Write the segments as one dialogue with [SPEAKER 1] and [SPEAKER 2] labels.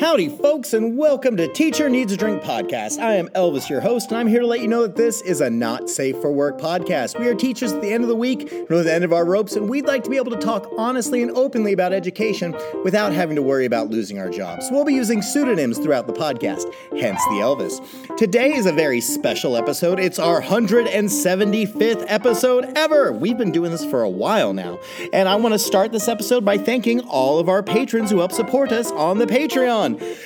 [SPEAKER 1] Howdy, folks, and welcome to Teacher Needs a Drink podcast. I am Elvis, your host, and I'm here to let you know that this is a not safe for work podcast. We are teachers at the end of the week, we're the end of our ropes, and we'd like to be able to talk honestly and openly about education without having to worry about losing our jobs. We'll be using pseudonyms throughout the podcast, hence the Elvis. Today is a very special episode. It's our 175th episode ever. We've been doing this for a while now, and I want to start this episode by thanking all of our patrons who help support us on the Patreon.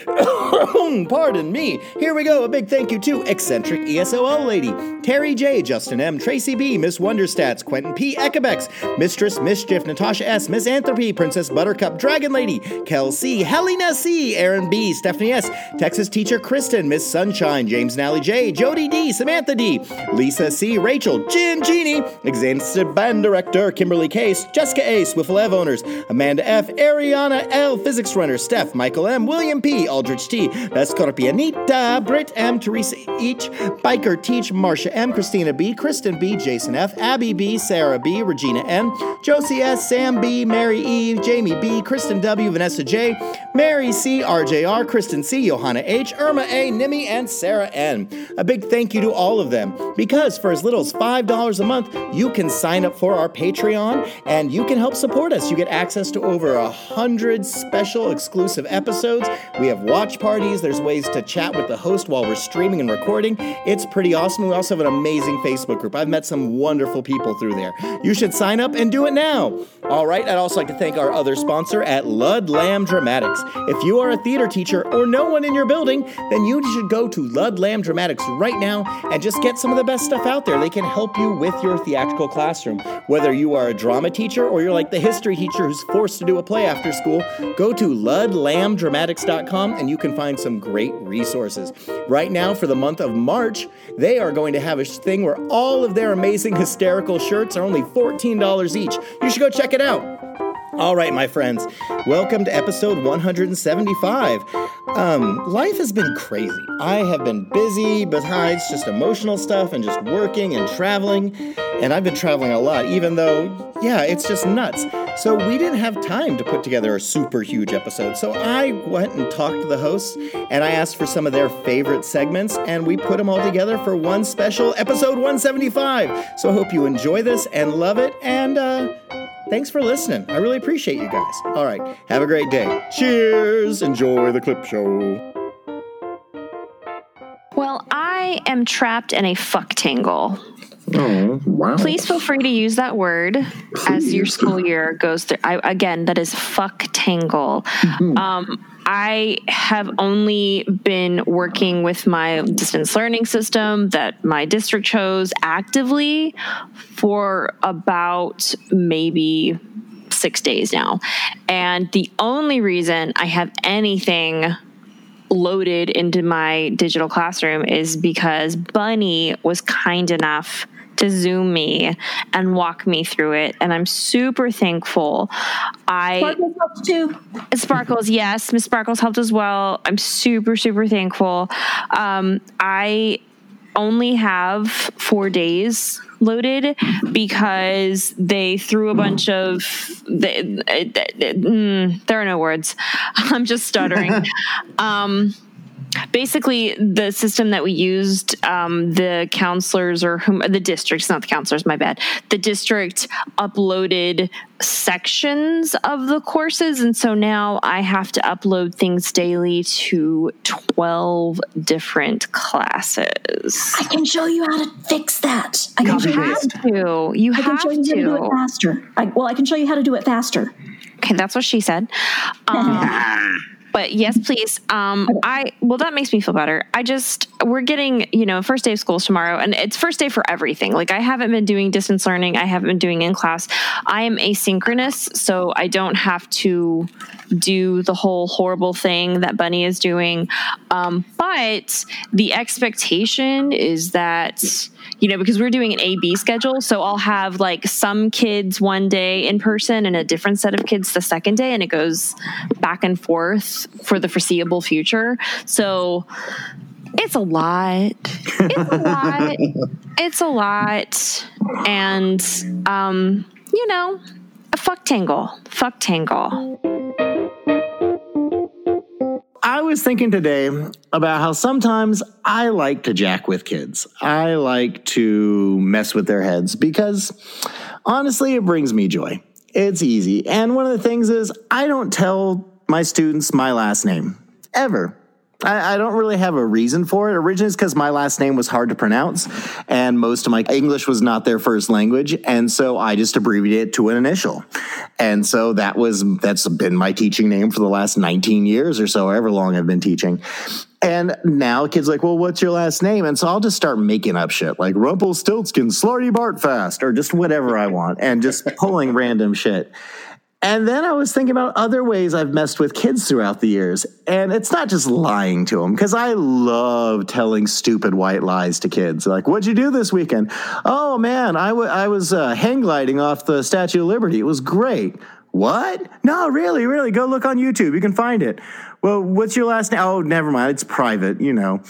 [SPEAKER 1] Pardon me. Here we go. A big thank you to Eccentric ESOL Lady, Terry J, Justin M, Tracy B, Miss Wonderstats, Quentin P, Ekebex, Mistress Mischief, Natasha S, Miss Anthropy, Princess Buttercup, Dragon Lady, Kel C, Helena C, Aaron B, Stephanie S, Texas Teacher Kristen, Miss Sunshine, James Nally J, Jody D, Samantha D, Lisa C, Rachel, Jin Genie, Executive Band Director, Kimberly Case, Jessica A, Swiffle Ev Owners, Amanda F, Ariana L, Physics Runner, Steph, Michael M, William P, Aldrich T, Escorpianita, Britt M, Teresa H, Biker Teach, Marsha M, Christina B, Kristen B, Jason F, Abby B, Sarah B, Regina M, Josie S, Sam B, Mary E, Jamie B, Kristen W, Vanessa J, Mary C, RJR, Kristen C, Johanna H, Irma A, Nimi, and Sarah N. A big thank you to all of them because for as little as $5 a month, you can sign up for our Patreon and you can help support us. You get access to over a hundred special exclusive episodes. We have watch parties. There's ways to chat with the host while we're streaming and recording. It's pretty awesome. We also have an amazing Facebook group. I've met some wonderful people through there. You should sign up and do it now. All right, I'd also like to thank our other sponsor at Ludlam Dramatics. If you are a theater teacher or no one in your building, then you should go to Ludlam Dramatics right now and just get some of the best stuff out there. They can help you with your theatrical classroom. Whether you are a drama teacher or you're like the history teacher who's forced to do a play after school, go to ludlamdramatics.com and you can find some great resources. Right now, for the month of March, they are going to have a thing where all of their amazing hysterical shirts are only $14 each. You should go check it out. All right, my friends, welcome to episode 175. Um, life has been crazy. I have been busy besides just emotional stuff and just working and traveling. And I've been traveling a lot, even though, yeah, it's just nuts. So we didn't have time to put together a super huge episode. So I went and talked to the hosts and I asked for some of their favorite segments and we put them all together for one special episode 175. So I hope you enjoy this and love it. And, uh, Thanks for listening. I really appreciate you guys. All right, have a great day. Cheers. Enjoy the clip show.
[SPEAKER 2] Well, I am trapped in a fuck tangle.
[SPEAKER 3] Oh, wow.
[SPEAKER 2] Please feel free to use that word as your school year goes through. I, again, that is fuck tangle. Um, I have only been working with my distance learning system that my district chose actively for about maybe six days now. And the only reason I have anything loaded into my digital classroom is because Bunny was kind enough to zoom me and walk me through it and i'm super thankful i
[SPEAKER 4] Sparkles helps too.
[SPEAKER 2] Sparkles, yes. Miss Sparkles helped as well. I'm super, super thankful. Um, I only have four days loaded because they threw a bunch of. They, mm, there are no words. I'm just stuttering. um, basically the system that we used um, the counselors or whom the districts not the counselors my bad the district uploaded sections of the courses and so now i have to upload things daily to 12 different classes
[SPEAKER 4] I can show you how to fix that. I can
[SPEAKER 2] you
[SPEAKER 4] show you,
[SPEAKER 2] have to you
[SPEAKER 4] I can
[SPEAKER 2] have
[SPEAKER 4] show you how to do it faster. I, well, I can show you how to do it faster.
[SPEAKER 2] okay that's what she said um, but yes please. Um i well that makes me feel better. I just we're getting you know first day of school tomorrow and it's first day for everything. Like i haven't been doing distance learning. I haven't been doing in class. I am asynchronous so i don't have to do the whole horrible thing that bunny is doing. Um, but the expectation is that you know because we're doing an a b schedule so i'll have like some kids one day in person and a different set of kids the second day and it goes back and forth for the foreseeable future. So it's a lot. It's a lot. It's a lot. And um you know a fuck tangle. Fuck tangle
[SPEAKER 1] was thinking today about how sometimes I like to jack with kids. I like to mess with their heads because honestly, it brings me joy. It's easy. And one of the things is, I don't tell my students my last name ever. I, I don't really have a reason for it. Originally, it's because my last name was hard to pronounce, and most of my English was not their first language, and so I just abbreviated it to an initial. And so that was that's been my teaching name for the last 19 years or so, however long I've been teaching. And now kids like, well, what's your last name? And so I'll just start making up shit like Rumpelstiltskin, Slartibartfast, or just whatever I want, and just pulling random shit. And then I was thinking about other ways I've messed with kids throughout the years. And it's not just lying to them, because I love telling stupid white lies to kids. Like, what'd you do this weekend? Oh, man, I, w- I was uh, hang gliding off the Statue of Liberty. It was great. What? No, really, really. Go look on YouTube. You can find it. Well, what's your last name? Oh, never mind. It's private, you know.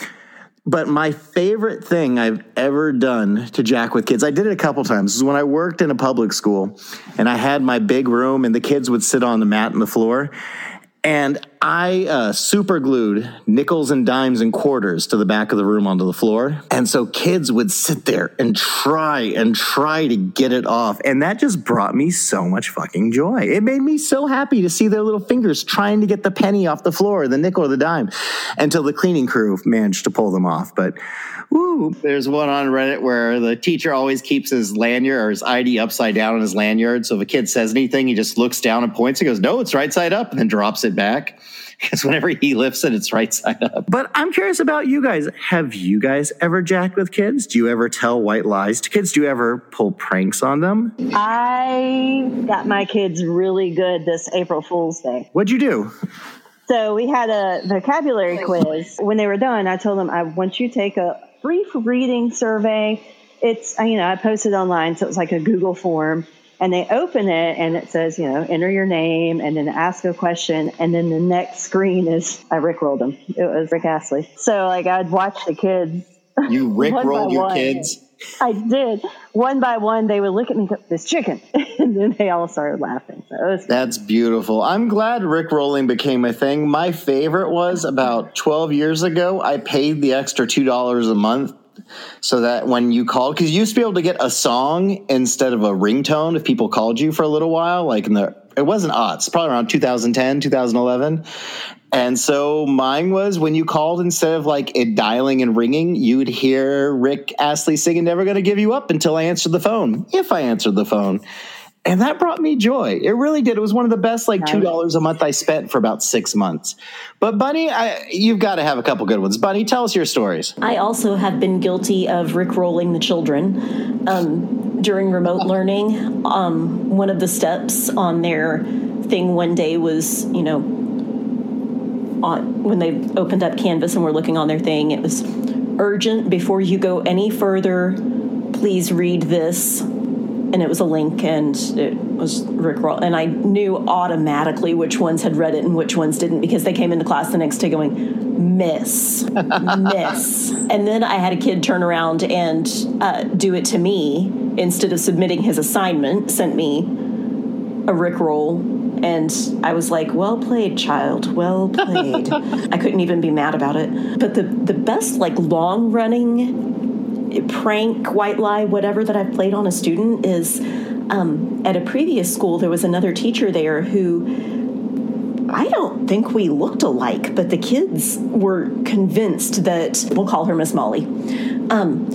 [SPEAKER 1] But my favorite thing I've ever done to jack with kids, I did it a couple times, is when I worked in a public school and I had my big room and the kids would sit on the mat and the floor. And I uh, super glued nickels and dimes and quarters to the back of the room onto the floor. And so kids would sit there and try and try to get it off. And that just brought me so much fucking joy. It made me so happy to see their little fingers trying to get the penny off the floor, the nickel or the dime, until the cleaning crew managed to pull them off. But Woo. There's one on Reddit where the teacher always keeps his lanyard or his ID upside down on his lanyard. So if a kid says anything, he just looks down and points and goes, No, it's right side up, and then drops it back. Because whenever he lifts it, it's right side up. But I'm curious about you guys. Have you guys ever jacked with kids? Do you ever tell white lies to kids? Do you ever pull pranks on them?
[SPEAKER 3] I got my kids really good this April Fool's Day.
[SPEAKER 1] What'd you do?
[SPEAKER 3] So we had a vocabulary quiz. When they were done, I told them, I want you to take a brief reading survey. It's, you know, I posted online, so it's like a Google form. And they open it and it says, you know, enter your name and then ask a question. And then the next screen is, I rickrolled them. It was Rick Astley. So, like, I'd watch the kids.
[SPEAKER 1] You rickrolled your
[SPEAKER 3] one.
[SPEAKER 1] kids?
[SPEAKER 3] I did. One by one, they would look at me, go, this chicken. and then they all started laughing. So
[SPEAKER 1] That's beautiful. I'm glad Rick rolling became a thing. My favorite was about 12 years ago. I paid the extra $2 a month so that when you called, because you used to be able to get a song instead of a ringtone if people called you for a little while, like in the, it wasn't odds, probably around 2010, 2011. And so mine was when you called instead of like it dialing and ringing, you would hear Rick Astley singing Never Gonna Give You Up until I answered the phone, if I answered the phone. And that brought me joy. It really did. It was one of the best, like two dollars a month I spent for about six months. But Bunny, I, you've got to have a couple good ones. Bunny, tell us your stories.
[SPEAKER 4] I also have been guilty of rickrolling the children um, during remote learning. Um, one of the steps on their thing one day was, you know, on, when they opened up Canvas and were looking on their thing, it was urgent before you go any further. Please read this and it was a link and it was Rick Roll. And I knew automatically which ones had read it and which ones didn't because they came into class the next day going, miss, miss. And then I had a kid turn around and uh, do it to me instead of submitting his assignment, sent me a Rick Roll. And I was like, well played, child. Well played. I couldn't even be mad about it. But the, the best, like, long running prank, white lie, whatever that I've played on a student is um, at a previous school, there was another teacher there who I don't think we looked alike, but the kids were convinced that we'll call her Miss Molly. Um,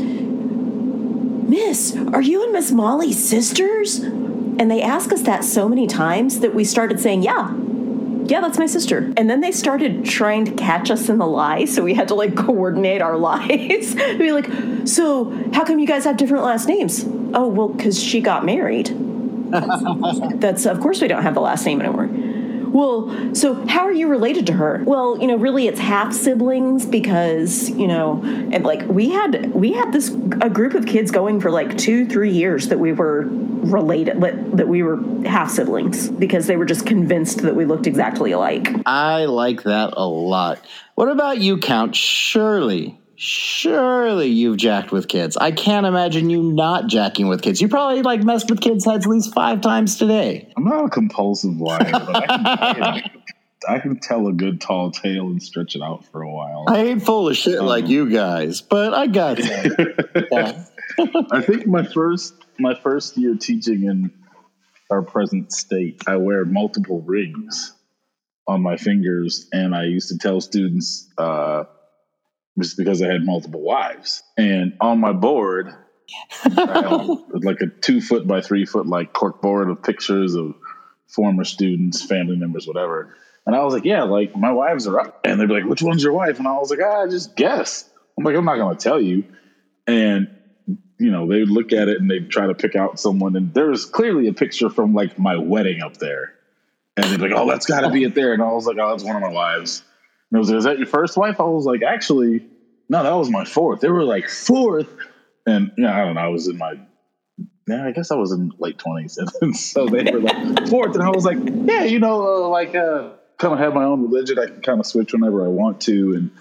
[SPEAKER 4] Miss, are you and Miss Molly sisters? And they asked us that so many times that we started saying, yeah, yeah, that's my sister. And then they started trying to catch us in the lie, so we had to like coordinate our lies. be like, so how come you guys have different last names? Oh, well, because she got married. That's of course we don't have the last name anymore. Well, so how are you related to her? Well, you know, really it's half siblings because, you know, and like we had we had this a group of kids going for like 2 3 years that we were related that we were half siblings because they were just convinced that we looked exactly alike.
[SPEAKER 1] I like that a lot. What about you, Count Shirley? Surely you've jacked with kids. I can't imagine you not jacking with kids. You probably like messed with kids' heads at least five times today.
[SPEAKER 5] I'm not a compulsive liar, but I can, I can tell a good tall tale and stretch it out for a while.
[SPEAKER 1] I ain't full of shit like
[SPEAKER 5] Um,
[SPEAKER 1] you guys, but I got that.
[SPEAKER 5] I think my first my first year teaching in our present state, I wear multiple rings on my fingers, and I used to tell students uh, just because I had multiple wives, and on my board, I had like a two foot by three foot like cork board of pictures of former students, family members, whatever. And I was like, yeah, like my wives are up, and they'd be like, which one's your wife? And I was like, ah, just guess. I'm like, I'm not gonna tell you, and you know, they would look at it and they'd try to pick out someone, and there was clearly a picture from like my wedding up there. And they'd be like, oh, that's got to be it there. And I was like, oh, that's one of my wives. And it was, is that your first wife? I was like, actually, no, that was my fourth. They were like, fourth. And, yeah, I don't know. I was in my, yeah, I guess I was in late 20s. And so they were like, fourth. And I was like, yeah, you know, uh, like, uh, kind of have my own religion. I can kind of switch whenever I want to. And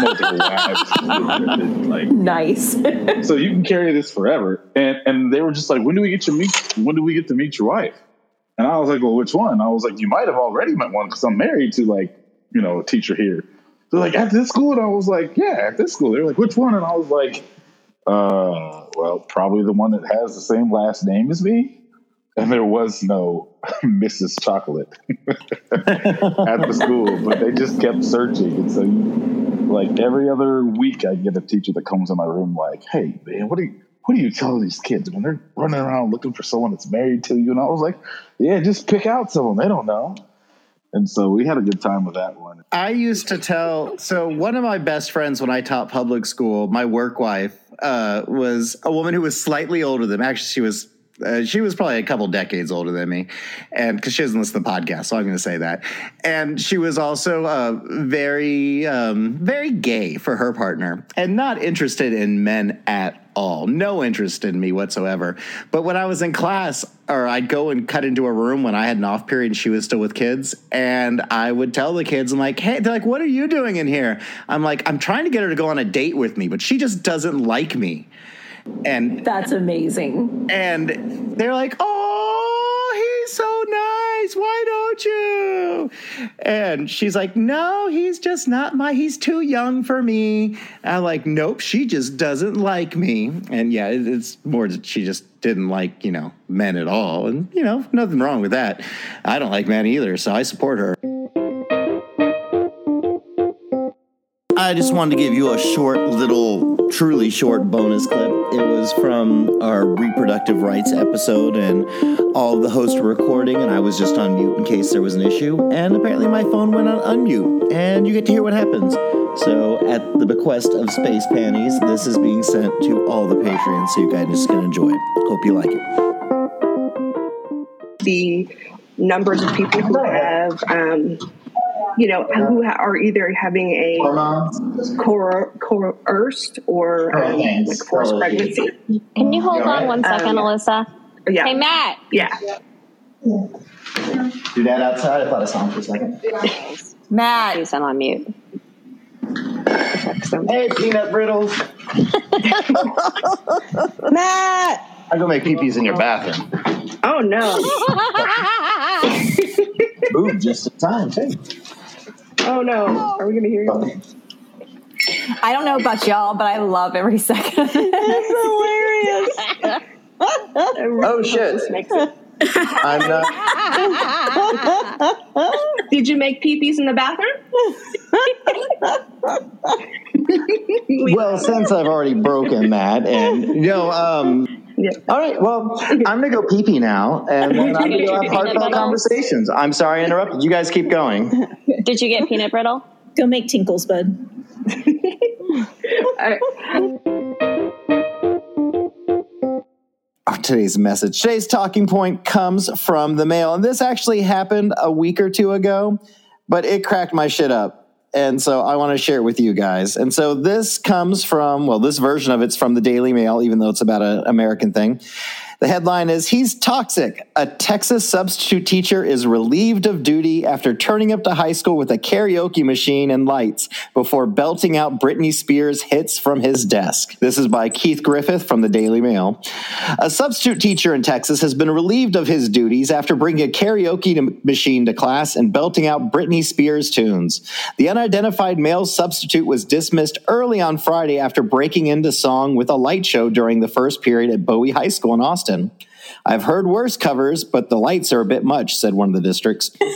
[SPEAKER 5] multiple wives. like,
[SPEAKER 4] Nice.
[SPEAKER 5] so you can carry this forever. And and they were just like, when do we get to meet? When do we get to meet your wife? And I was like, well, which one? I was like, you might have already met one because I'm married to like you know a teacher here. They're like at this school, and I was like, yeah, at this school. They're like, which one? And I was like, uh, well, probably the one that has the same last name as me. And there was no Mrs. Chocolate at the school, but they just kept searching. And so, like every other week, I get a teacher that comes in my room, like, "Hey, man, what do you what do you tell these kids when they're running around looking for someone that's married to you?" And I was like, "Yeah, just pick out someone. They don't know." And so we had a good time with that one.
[SPEAKER 1] I used to tell. So one of my best friends when I taught public school, my work wife, uh, was a woman who was slightly older than me. Actually, she was. Uh, she was probably a couple decades older than me, and because she doesn't listen to the podcast, so I'm going to say that. And she was also uh, very, um, very gay for her partner, and not interested in men at all. No interest in me whatsoever. But when I was in class, or I'd go and cut into a room when I had an off period and she was still with kids, and I would tell the kids, I'm like, hey, they're like, what are you doing in here? I'm like, I'm trying to get her to go on a date with me, but she just doesn't like me. And
[SPEAKER 4] That's amazing.
[SPEAKER 1] and they're like, "Oh, he's so nice. Why don't you?" And she's like, "No, he's just not my. He's too young for me." And I'm like, "Nope, she just doesn't like me." And yeah, it's more that she just didn't like you know men at all, and you know nothing wrong with that. I don't like men either, so I support her. I just wanted to give you a short, little, truly short bonus clip. It was from our reproductive rights episode, and all of the hosts were recording, and I was just on mute in case there was an issue. And apparently, my phone went on unmute, and you get to hear what happens. So, at the bequest of Space Panties, this is being sent to all the Patreons, so you guys can enjoy it. Hope you like it.
[SPEAKER 6] the numbers of people who have, um, you know, who ha- are either having a coer- coerced or um, like forced pregnancy.
[SPEAKER 7] Can you hold on one second,
[SPEAKER 6] Um,
[SPEAKER 7] Alyssa?
[SPEAKER 6] Yeah,
[SPEAKER 7] Hey, Matt.
[SPEAKER 6] yeah.
[SPEAKER 1] Do that outside. I thought I saw him for a second.
[SPEAKER 7] Matt. He's on mute.
[SPEAKER 1] Hey, peanut brittles.
[SPEAKER 3] Matt!
[SPEAKER 1] I go make peepees in your bathroom.
[SPEAKER 6] Oh no!
[SPEAKER 1] Ooh, just in time, too.
[SPEAKER 6] Oh no! Are we gonna hear you?
[SPEAKER 8] I don't know about y'all, but I love every second of it.
[SPEAKER 3] That's hilarious.
[SPEAKER 1] Oh, shit. I'm not.
[SPEAKER 6] Did you make peepees in the bathroom?
[SPEAKER 1] Well, since I've already broken that, and you know, um,
[SPEAKER 6] Yeah.
[SPEAKER 1] all right. Well, I'm gonna go pee pee now, and then I'm gonna have heartfelt conversations. I'm sorry I interrupted. You guys keep going.
[SPEAKER 7] Did you get peanut brittle?
[SPEAKER 4] Go make tinkles, bud. All right.
[SPEAKER 1] Oh, today's message, today's talking point comes from the mail, and this actually happened a week or two ago, but it cracked my shit up. And so I want to share it with you guys. And so this comes from, well, this version of it's from the Daily Mail, even though it's about an American thing. The headline is He's Toxic. A Texas substitute teacher is relieved of duty after turning up to high school with a karaoke machine and lights before belting out Britney Spears hits from his desk. This is by Keith Griffith from the Daily Mail. A substitute teacher in Texas has been relieved of his duties after bringing a karaoke machine to class and belting out Britney Spears tunes. The unidentified male substitute was dismissed early on Friday after breaking into song with a light show during the first period at Bowie High School in Austin. I've heard worse covers, but the lights are a bit much, said one of the districts.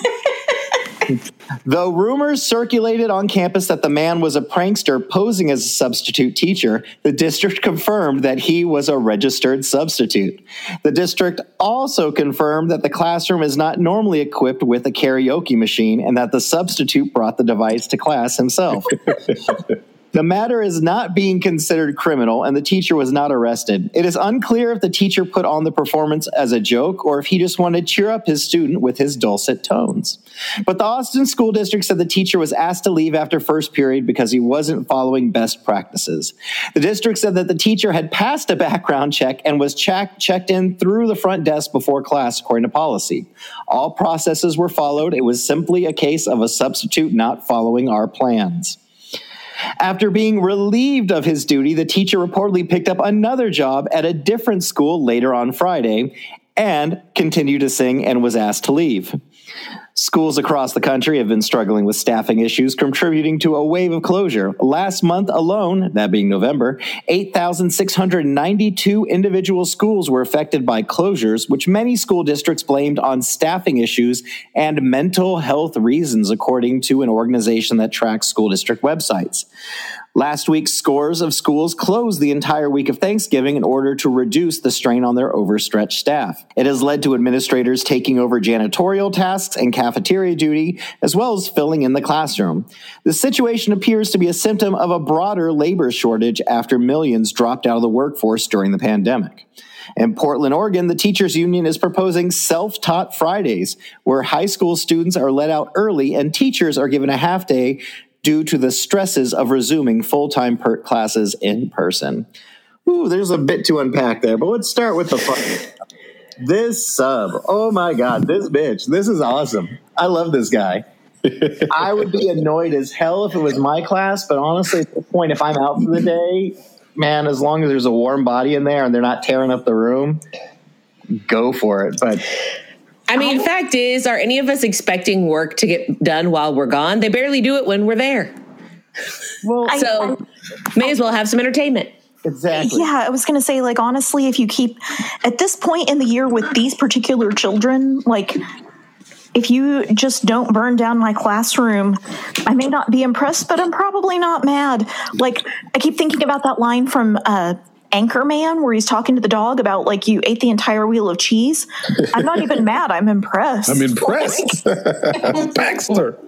[SPEAKER 1] Though rumors circulated on campus that the man was a prankster posing as a substitute teacher, the district confirmed that he was a registered substitute. The district also confirmed that the classroom is not normally equipped with a karaoke machine and that the substitute brought the device to class himself. The matter is not being considered criminal, and the teacher was not arrested. It is unclear if the teacher put on the performance as a joke or if he just wanted to cheer up his student with his dulcet tones. But the Austin School District said the teacher was asked to leave after first period because he wasn't following best practices. The district said that the teacher had passed a background check and was check- checked in through the front desk before class, according to policy. All processes were followed. It was simply a case of a substitute not following our plans. After being relieved of his duty, the teacher reportedly picked up another job at a different school later on Friday and continued to sing and was asked to leave. Schools across the country have been struggling with staffing issues, contributing to a wave of closure. Last month alone, that being November, 8,692 individual schools were affected by closures, which many school districts blamed on staffing issues and mental health reasons, according to an organization that tracks school district websites. Last week, scores of schools closed the entire week of Thanksgiving in order to reduce the strain on their overstretched staff. It has led to administrators taking over janitorial tasks and cafeteria duty, as well as filling in the classroom. The situation appears to be a symptom of a broader labor shortage after millions dropped out of the workforce during the pandemic. In Portland, Oregon, the teachers union is proposing self-taught Fridays, where high school students are let out early and teachers are given a half day due to the stresses of resuming full-time per- classes in person. Ooh, there's a bit to unpack there, but let's start with the fun. This sub, oh my god, this bitch, this is awesome. I love this guy. I would be annoyed as hell if it was my class, but honestly, at the point, if I'm out for the day, man, as long as there's a warm body in there and they're not tearing up the room, go for it. But
[SPEAKER 9] I mean, fact is, are any of us expecting work to get done while we're gone? They barely do it when we're there.
[SPEAKER 1] Well,
[SPEAKER 9] so may as well have some entertainment.
[SPEAKER 1] Exactly.
[SPEAKER 4] Yeah, I was going to say, like, honestly, if you keep at this point in the year with these particular children, like, if you just don't burn down my classroom, I may not be impressed, but I'm probably not mad. Like, I keep thinking about that line from uh, Anchorman where he's talking to the dog about, like, you ate the entire wheel of cheese. I'm not even mad. I'm impressed.
[SPEAKER 5] I'm impressed. Baxter.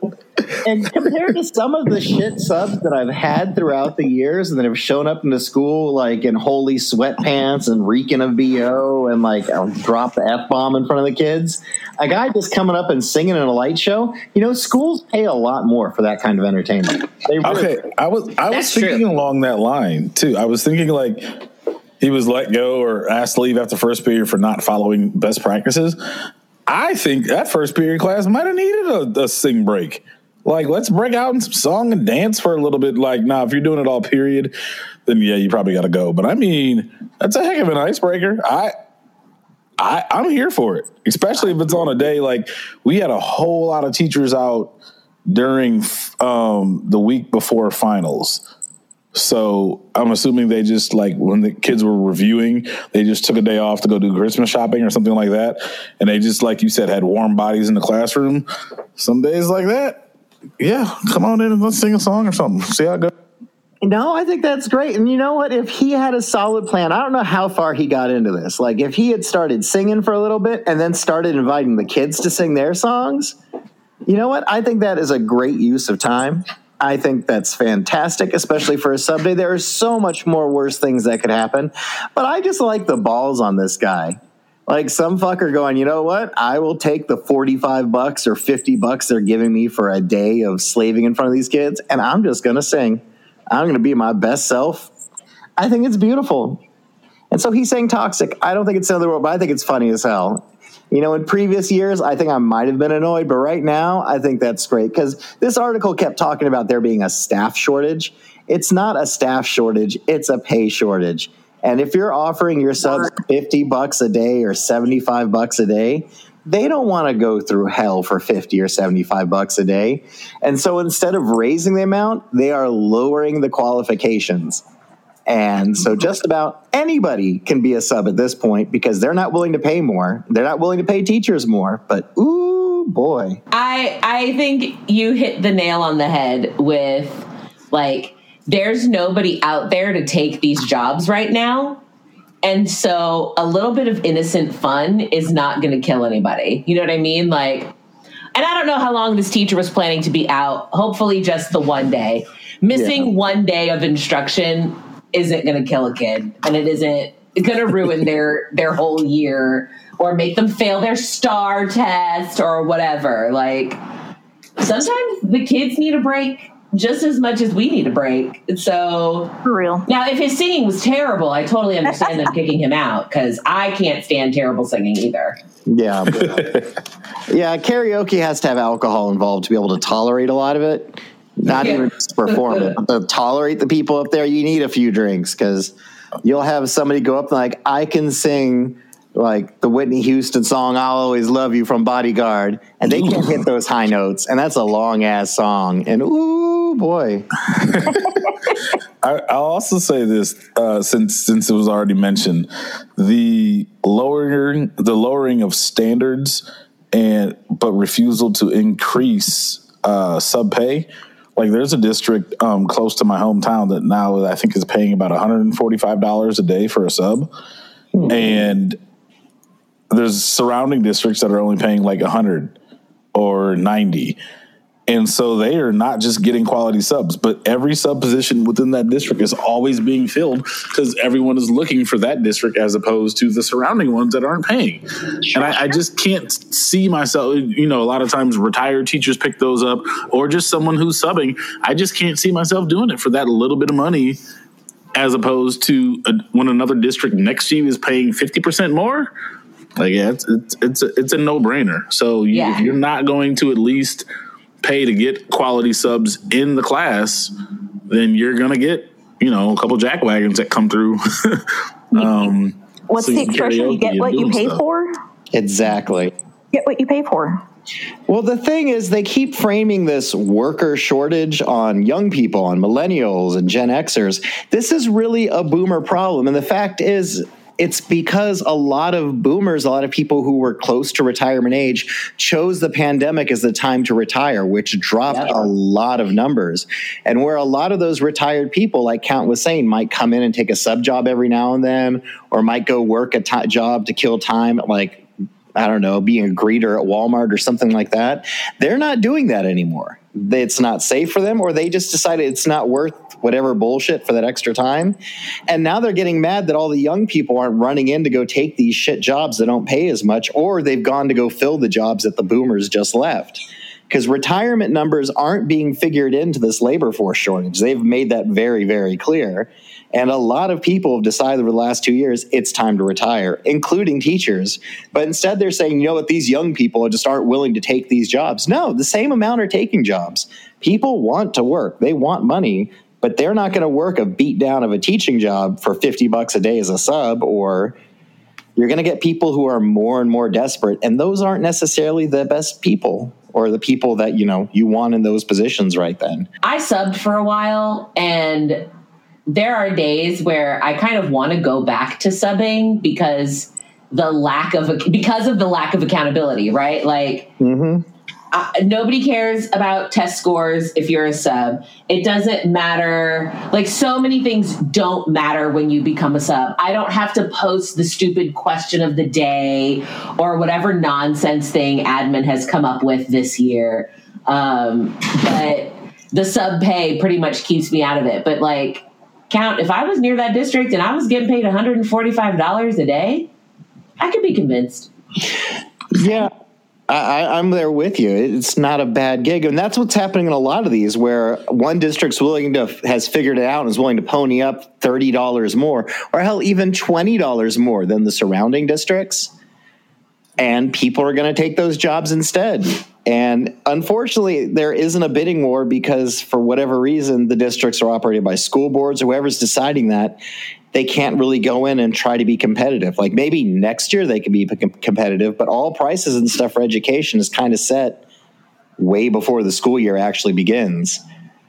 [SPEAKER 1] and compared to some of the shit subs that I've had throughout the years and that have shown up in the school like in holy sweatpants and reeking of BO and like I'll drop the F bomb in front of the kids, a guy just coming up and singing in a light show, you know, schools pay a lot more for that kind of entertainment. They really
[SPEAKER 5] Okay, I was I was
[SPEAKER 9] That's
[SPEAKER 5] thinking
[SPEAKER 9] true.
[SPEAKER 5] along that line too. I was thinking like he was let go or asked to leave after first period for not following best practices. I think that first period class might have needed a, a sing break. Like, let's break out in some song and dance for a little bit. Like, now, if you're doing it all period, then yeah, you probably got to go. But I mean, that's a heck of an icebreaker. I I, I'm here for it, especially if it's on a day like we had a whole lot of teachers out during um, the week before finals. So I'm assuming they just like when the kids were reviewing, they just took a day off to go do Christmas shopping or something like that, and they just like you said had warm bodies in the classroom. Some days like that, yeah, come on in and let's sing a song or something. See how it goes.
[SPEAKER 1] No, I think that's great. And you know what? If he had a solid plan, I don't know how far he got into this. Like, if he had started singing for a little bit and then started inviting the kids to sing their songs, you know what? I think that is a great use of time. I think that's fantastic, especially for a sub day. There are so much more worse things that could happen. But I just like the balls on this guy. Like some fucker going, you know what? I will take the 45 bucks or 50 bucks they're giving me for a day of slaving in front of these kids, and I'm just going to sing. I'm going to be my best self. I think it's beautiful. And so he's saying toxic. I don't think it's another other world, but I think it's funny as hell. You know, in previous years, I think I might have been annoyed, but right now, I think that's great because this article kept talking about there being a staff shortage. It's not a staff shortage, it's a pay shortage. And if you're offering your subs 50 bucks a day or 75 bucks a day, they don't want to go through hell for 50 or 75 bucks a day. And so instead of raising the amount, they are lowering the qualifications. And so just about anybody can be a sub at this point because they're not willing to pay more. They're not willing to pay teachers more. But ooh boy.
[SPEAKER 9] I I think you hit the nail on the head with like there's nobody out there to take these jobs right now. And so a little bit of innocent fun is not going to kill anybody. You know what I mean? Like and I don't know how long this teacher was planning to be out. Hopefully just the one day. Missing
[SPEAKER 1] Yeah.
[SPEAKER 9] one day of instruction isn't going to kill a kid and it isn't going to ruin their their whole year or make them fail their star test or whatever. Like sometimes the kids need a break just as much as we need a break. So
[SPEAKER 8] For real.
[SPEAKER 9] now, if his singing was terrible, I totally understand them kicking him out because I can't stand terrible singing either.
[SPEAKER 1] Yeah. yeah, karaoke has to have alcohol involved to be able to tolerate a lot of it. Not
[SPEAKER 9] Yeah.
[SPEAKER 1] even just perform it. but To tolerate the people up there, you need a few drinks because you'll have somebody go up and like, I can sing like the Whitney Houston song "I'll Always Love You" from Bodyguard, and they can't hit those high notes, and that's a long ass song. And ooh boy,
[SPEAKER 5] I, I'll also say this, uh, since since it was already mentioned, the lowering the lowering of standards and but refusal to increase uh, sub pay. Like there's a district um, close to my hometown that now I think is paying about 145 dollars a day for a sub, and there's surrounding districts that are only paying like 100 or 90 and so they are not just getting quality subs, but every sub position within that district is always being filled because everyone is looking for that district as opposed to the surrounding ones that aren't paying. And I, I just can't see myself, you know, a lot of times retired teachers pick those up or just someone who's subbing. I just can't see myself doing it for that little bit of money as opposed to a, when another district next to you is paying 50% more. Like, yeah, it's, it's, it's, a, it's a no brainer. So you,
[SPEAKER 9] Yeah.
[SPEAKER 5] you're not going to at least pay to get quality subs in the class, then you're gonna get you know a couple jack wagons that come through. um,
[SPEAKER 8] What's
[SPEAKER 5] so
[SPEAKER 8] the expression? You get what you pay
[SPEAKER 5] stuff.
[SPEAKER 8] for?
[SPEAKER 1] exactly.
[SPEAKER 8] Get what you pay for.
[SPEAKER 1] Well, the thing is, they keep framing this worker shortage on young people, on millennials and Gen Xers. This is really a boomer problem. And the fact is, it's because a lot of boomers, a lot of people who were close to retirement age, chose the pandemic as the time to retire, which dropped
[SPEAKER 9] Yeah.
[SPEAKER 1] a lot of numbers. And where a lot of those retired people, like Count was saying, might come in and take a sub job every now and then, or might go work a job to kill time, like I don't know, being a greeter at Walmart or something like that. They're not doing that anymore. It's not safe for them, or they just decided it's not worth whatever bullshit for that extra time. And now they're getting mad that all the young people aren't running in to go take these shit jobs that don't pay as much, or they've gone to go fill the jobs that the boomers just left. Because retirement numbers aren't being figured into this labor force shortage. They've made that very, very clear. And a lot of people have decided over the last two years it's time to retire, including teachers. But instead, they're saying, you know what, these young people just aren't willing to take these jobs. No, the same amount are taking jobs. People want to work, they want money, but they're not going to work a beat down of a teaching job for 50 bucks a day as a sub or you're going to get people who are more and more desperate and those aren't necessarily the best people or the people that you know you want in those positions right then
[SPEAKER 9] I subbed for a while and there are days where I kind of want to go back to subbing because the lack of because of the lack of accountability, right? Like
[SPEAKER 1] mm-hmm.
[SPEAKER 9] uh, nobody cares about test scores if you're a sub. It doesn't matter. Like so many things don't matter when you become a sub. I don't have to post the stupid question of the day or whatever nonsense thing admin has come up with this year. Um, but the sub pay pretty much keeps me out of it. But like, count if I was near that district and I was getting paid $145 a day, I could be convinced.
[SPEAKER 1] Yeah. I, I'm there with you. It's not a bad gig, and that's what's happening in a lot of these, where one district's willing to has figured it out and is willing to pony up thirty dollars more, or hell, even twenty dollars more than the surrounding districts, and people are going to take those jobs instead. And unfortunately, there isn't a bidding war because, for whatever reason, the districts are operated by school boards. Whoever's deciding that, they can't really go in and try to be competitive. Like maybe next year they can be competitive, but all prices and stuff for education is kind of set way before the school year actually begins.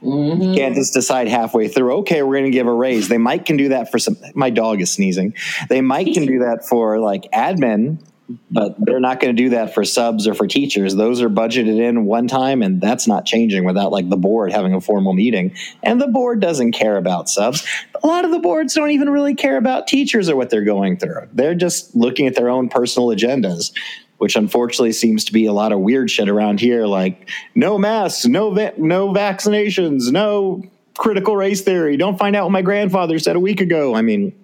[SPEAKER 1] You can't mm-hmm. just decide halfway through, okay, we're going to give a raise. They might can do that for some, my dog is sneezing. They might can do that for like admin, but they're not going to do that for subs or for teachers. Those are budgeted in one time, and that's not changing without like the board having a formal meeting. And the board doesn't care about subs. A lot of the boards don't even really care about teachers or what they're going through. They're just looking at their own personal agendas. Which unfortunately seems to be a lot of weird shit around here, like no masks, no va- no vaccinations, no critical race theory. Don't find out what my grandfather said a week ago. I mean,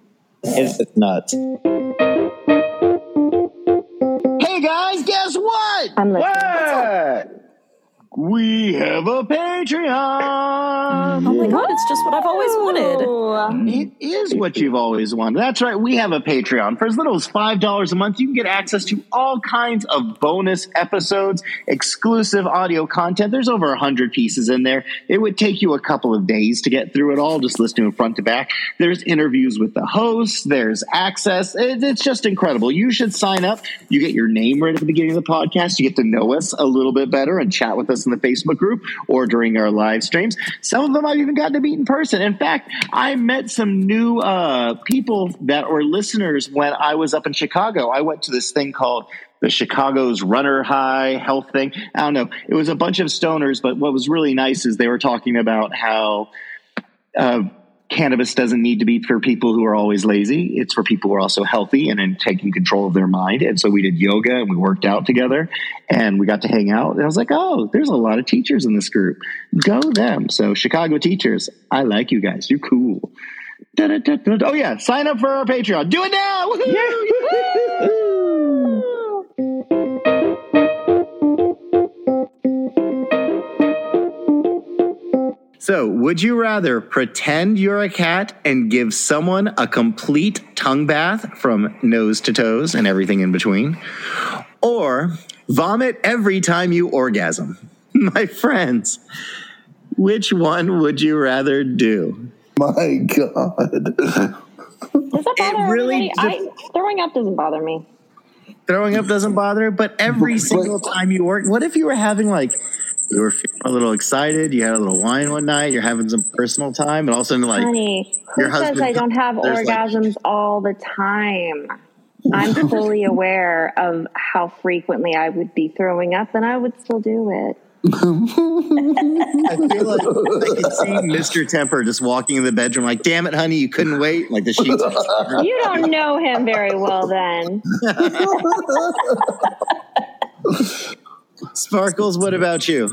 [SPEAKER 1] it's nuts.
[SPEAKER 7] I'm listening.
[SPEAKER 10] What? We have a Patreon.
[SPEAKER 4] Oh my god, it's just what I've always wanted.
[SPEAKER 10] It is what you've always wanted. That's right. We have a Patreon. For as little as $5 a month, you can get access to all kinds of bonus episodes, exclusive audio content. There's over 100 pieces in there. It would take you a couple of days to get through it all, just listening front to back. There's interviews with the hosts, there's access. It's just incredible. You should sign up. You get your name right at the beginning of the podcast. You get to know us a little bit better and chat with us in the Facebook group or during our live streams. Some of them I've even gotten to meet in person. In fact, I met some new uh, people that were listeners when I was up in Chicago. I went to this thing called the Chicago's Runner High Health thing. I don't know. It was a bunch of stoners, but what was really nice is they were talking about how uh, cannabis doesn't need to be for people who are always lazy. It's for people who are also healthy and in taking control of their mind. And so we did yoga and we worked out together and we got to hang out. And I was like, oh, there's a lot of teachers in this group. Go them. So Chicago teachers, I like you guys. You're cool. Da-da-da-da. Oh yeah, sign up for our Patreon. Do it now. Woohoo!
[SPEAKER 1] So, would you rather pretend you're a cat and give someone a complete tongue bath from nose to toes and everything in between? Or vomit every time you orgasm? My friends, which one would you rather do?
[SPEAKER 11] My God.
[SPEAKER 7] Does that bother
[SPEAKER 1] really
[SPEAKER 7] everybody? I, throwing up doesn't bother me.
[SPEAKER 1] Throwing up doesn't bother, but every single time you work, what if you were having like, you were feeling a little excited, you had a little wine one night, you're having some personal time, and all of a sudden, like,
[SPEAKER 7] Honey, who
[SPEAKER 1] your
[SPEAKER 7] says
[SPEAKER 1] husband-
[SPEAKER 7] I don't have
[SPEAKER 1] there's, like-
[SPEAKER 7] orgasms all the time? I'm fully aware of how frequently I would be throwing up, and I would still do it.
[SPEAKER 1] I feel like I can see Mr. Temper just walking in the bedroom, like, damn it, honey, you couldn't wait. Like the sheets.
[SPEAKER 7] You don't know him very well, then.
[SPEAKER 1] Sparkles, what about you?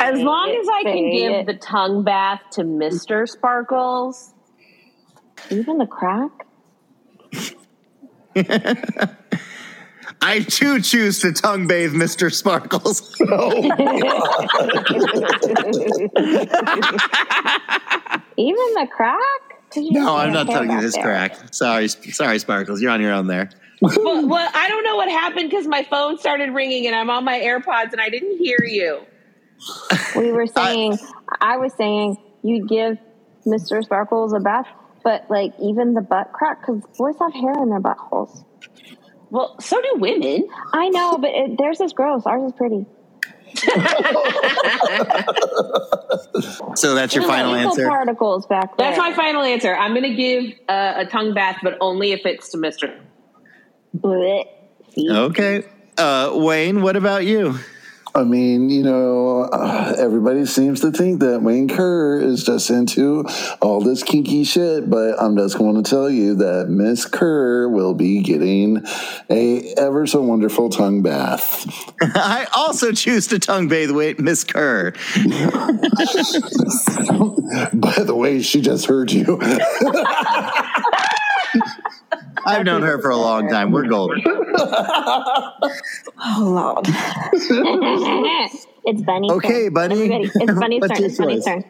[SPEAKER 12] As long as I can give the tongue bath to Mr. Sparkles,
[SPEAKER 7] Even the crack?
[SPEAKER 1] I too choose to tongue bathe Mr. Sparkles.
[SPEAKER 7] Oh, Even the crack? 'Cause you
[SPEAKER 1] no, I'm
[SPEAKER 7] can't
[SPEAKER 1] not
[SPEAKER 7] care
[SPEAKER 1] tonguing
[SPEAKER 7] back
[SPEAKER 1] his
[SPEAKER 7] there.
[SPEAKER 1] crack. Sorry, sorry, Sparkles. You're on your own there.
[SPEAKER 12] well, well, I don't know what happened because my phone started ringing and I'm on my AirPods and I didn't hear you.
[SPEAKER 7] We were saying, I was saying, you'd give Mr. Sparkles a bath, but like even the butt crack, because boys have hair in their buttholes.
[SPEAKER 12] Well, so do women.
[SPEAKER 7] I know, but it, theirs is gross. Ours is pretty.
[SPEAKER 1] So that's your final answer.
[SPEAKER 7] Particles back there.
[SPEAKER 12] That's my final answer. I'm going to give uh, a tongue bath, but only if it's to Mr.
[SPEAKER 1] Okay. Uh, Wayne, what about you?
[SPEAKER 11] I mean, you know, uh, everybody seems to think that Wayne Kerr is just into all this kinky shit, but I'm just going to tell you that Miss Kerr will be getting a ever so wonderful tongue bath.
[SPEAKER 1] I also choose to tongue bathe with Miss Kerr.
[SPEAKER 11] By the way, she just heard you.
[SPEAKER 10] I've known her for a long time. We're golden.
[SPEAKER 4] Oh Lord.
[SPEAKER 7] it's Bunny.
[SPEAKER 10] Okay, Bunny.
[SPEAKER 7] Everybody, it's Bunny's
[SPEAKER 10] What's
[SPEAKER 7] turn. It's
[SPEAKER 10] your
[SPEAKER 7] Bunny's turn.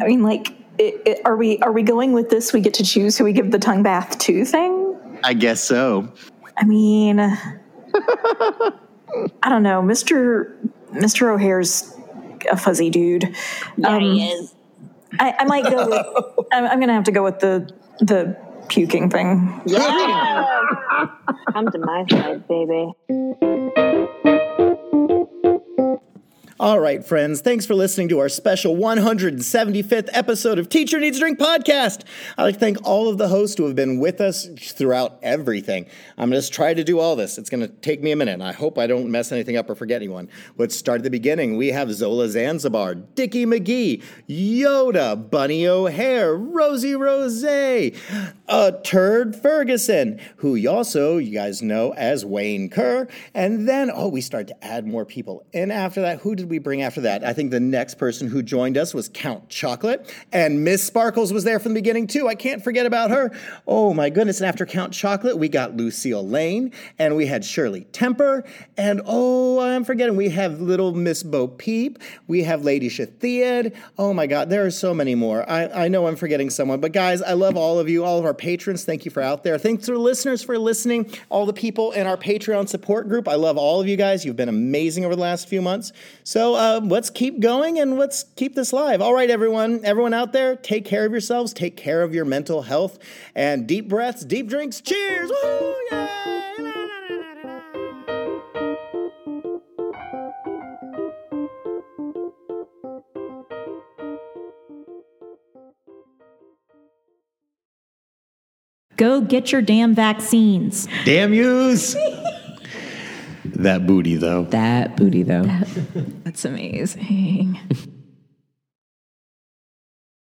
[SPEAKER 4] I mean, like, it, it, are we are we going with this? We get to choose who we give the tongue bath to thing.
[SPEAKER 10] I guess so.
[SPEAKER 4] I mean, I don't know, Mister Mister O'Hare's a fuzzy dude.
[SPEAKER 7] Yeah, he
[SPEAKER 4] Um,
[SPEAKER 7] is.
[SPEAKER 4] I, I might go with. I'm, I'm gonna have to go with the the puking thing.
[SPEAKER 7] Yeah. Come to my side, baby.
[SPEAKER 1] All right, friends, thanks for listening to our special 175th episode of Teacher Needs a Drink podcast. I'd like to thank all of the hosts who have been with us throughout everything. I'm going to try to do all this. It's going to take me a minute, I hope I don't mess anything up or forget anyone. Let's start at the beginning. We have Zola Zanzibar, Dickie McGee, Yoda, Bunny O'Hare, Rosie Rose, uh, Turd Ferguson, who you also, you guys know as Wayne Kerr. And then, oh, we start to add more people. And after that, who did we bring after that? I think the next person who joined us was Count Chocolate. And Miss Sparkles was there from the beginning, too. I can't forget about her. Oh, my goodness. And after Count Chocolate, we got Lucille Lane, and we had Shirley Temper. And oh, I'm forgetting, we have little Miss Bo Peep. We have Lady Shathiad. Oh, my God, there are so many more. I, I know I'm forgetting someone, but guys, I love all of you, all of our patrons. Thank you for out there. Thanks to the listeners for listening, all the people in our Patreon support group. I love all of you guys. You've been amazing over the last few months. So uh, let's keep going and let's keep this live. All right, everyone, everyone out there, take care of yourselves, take care of your mental health, and deep breaths, deep drinks. Cheers! Woo! Yay!
[SPEAKER 13] Go get your damn vaccines.
[SPEAKER 1] Damn yous! that booty, though.
[SPEAKER 14] That booty, though.
[SPEAKER 8] That's amazing.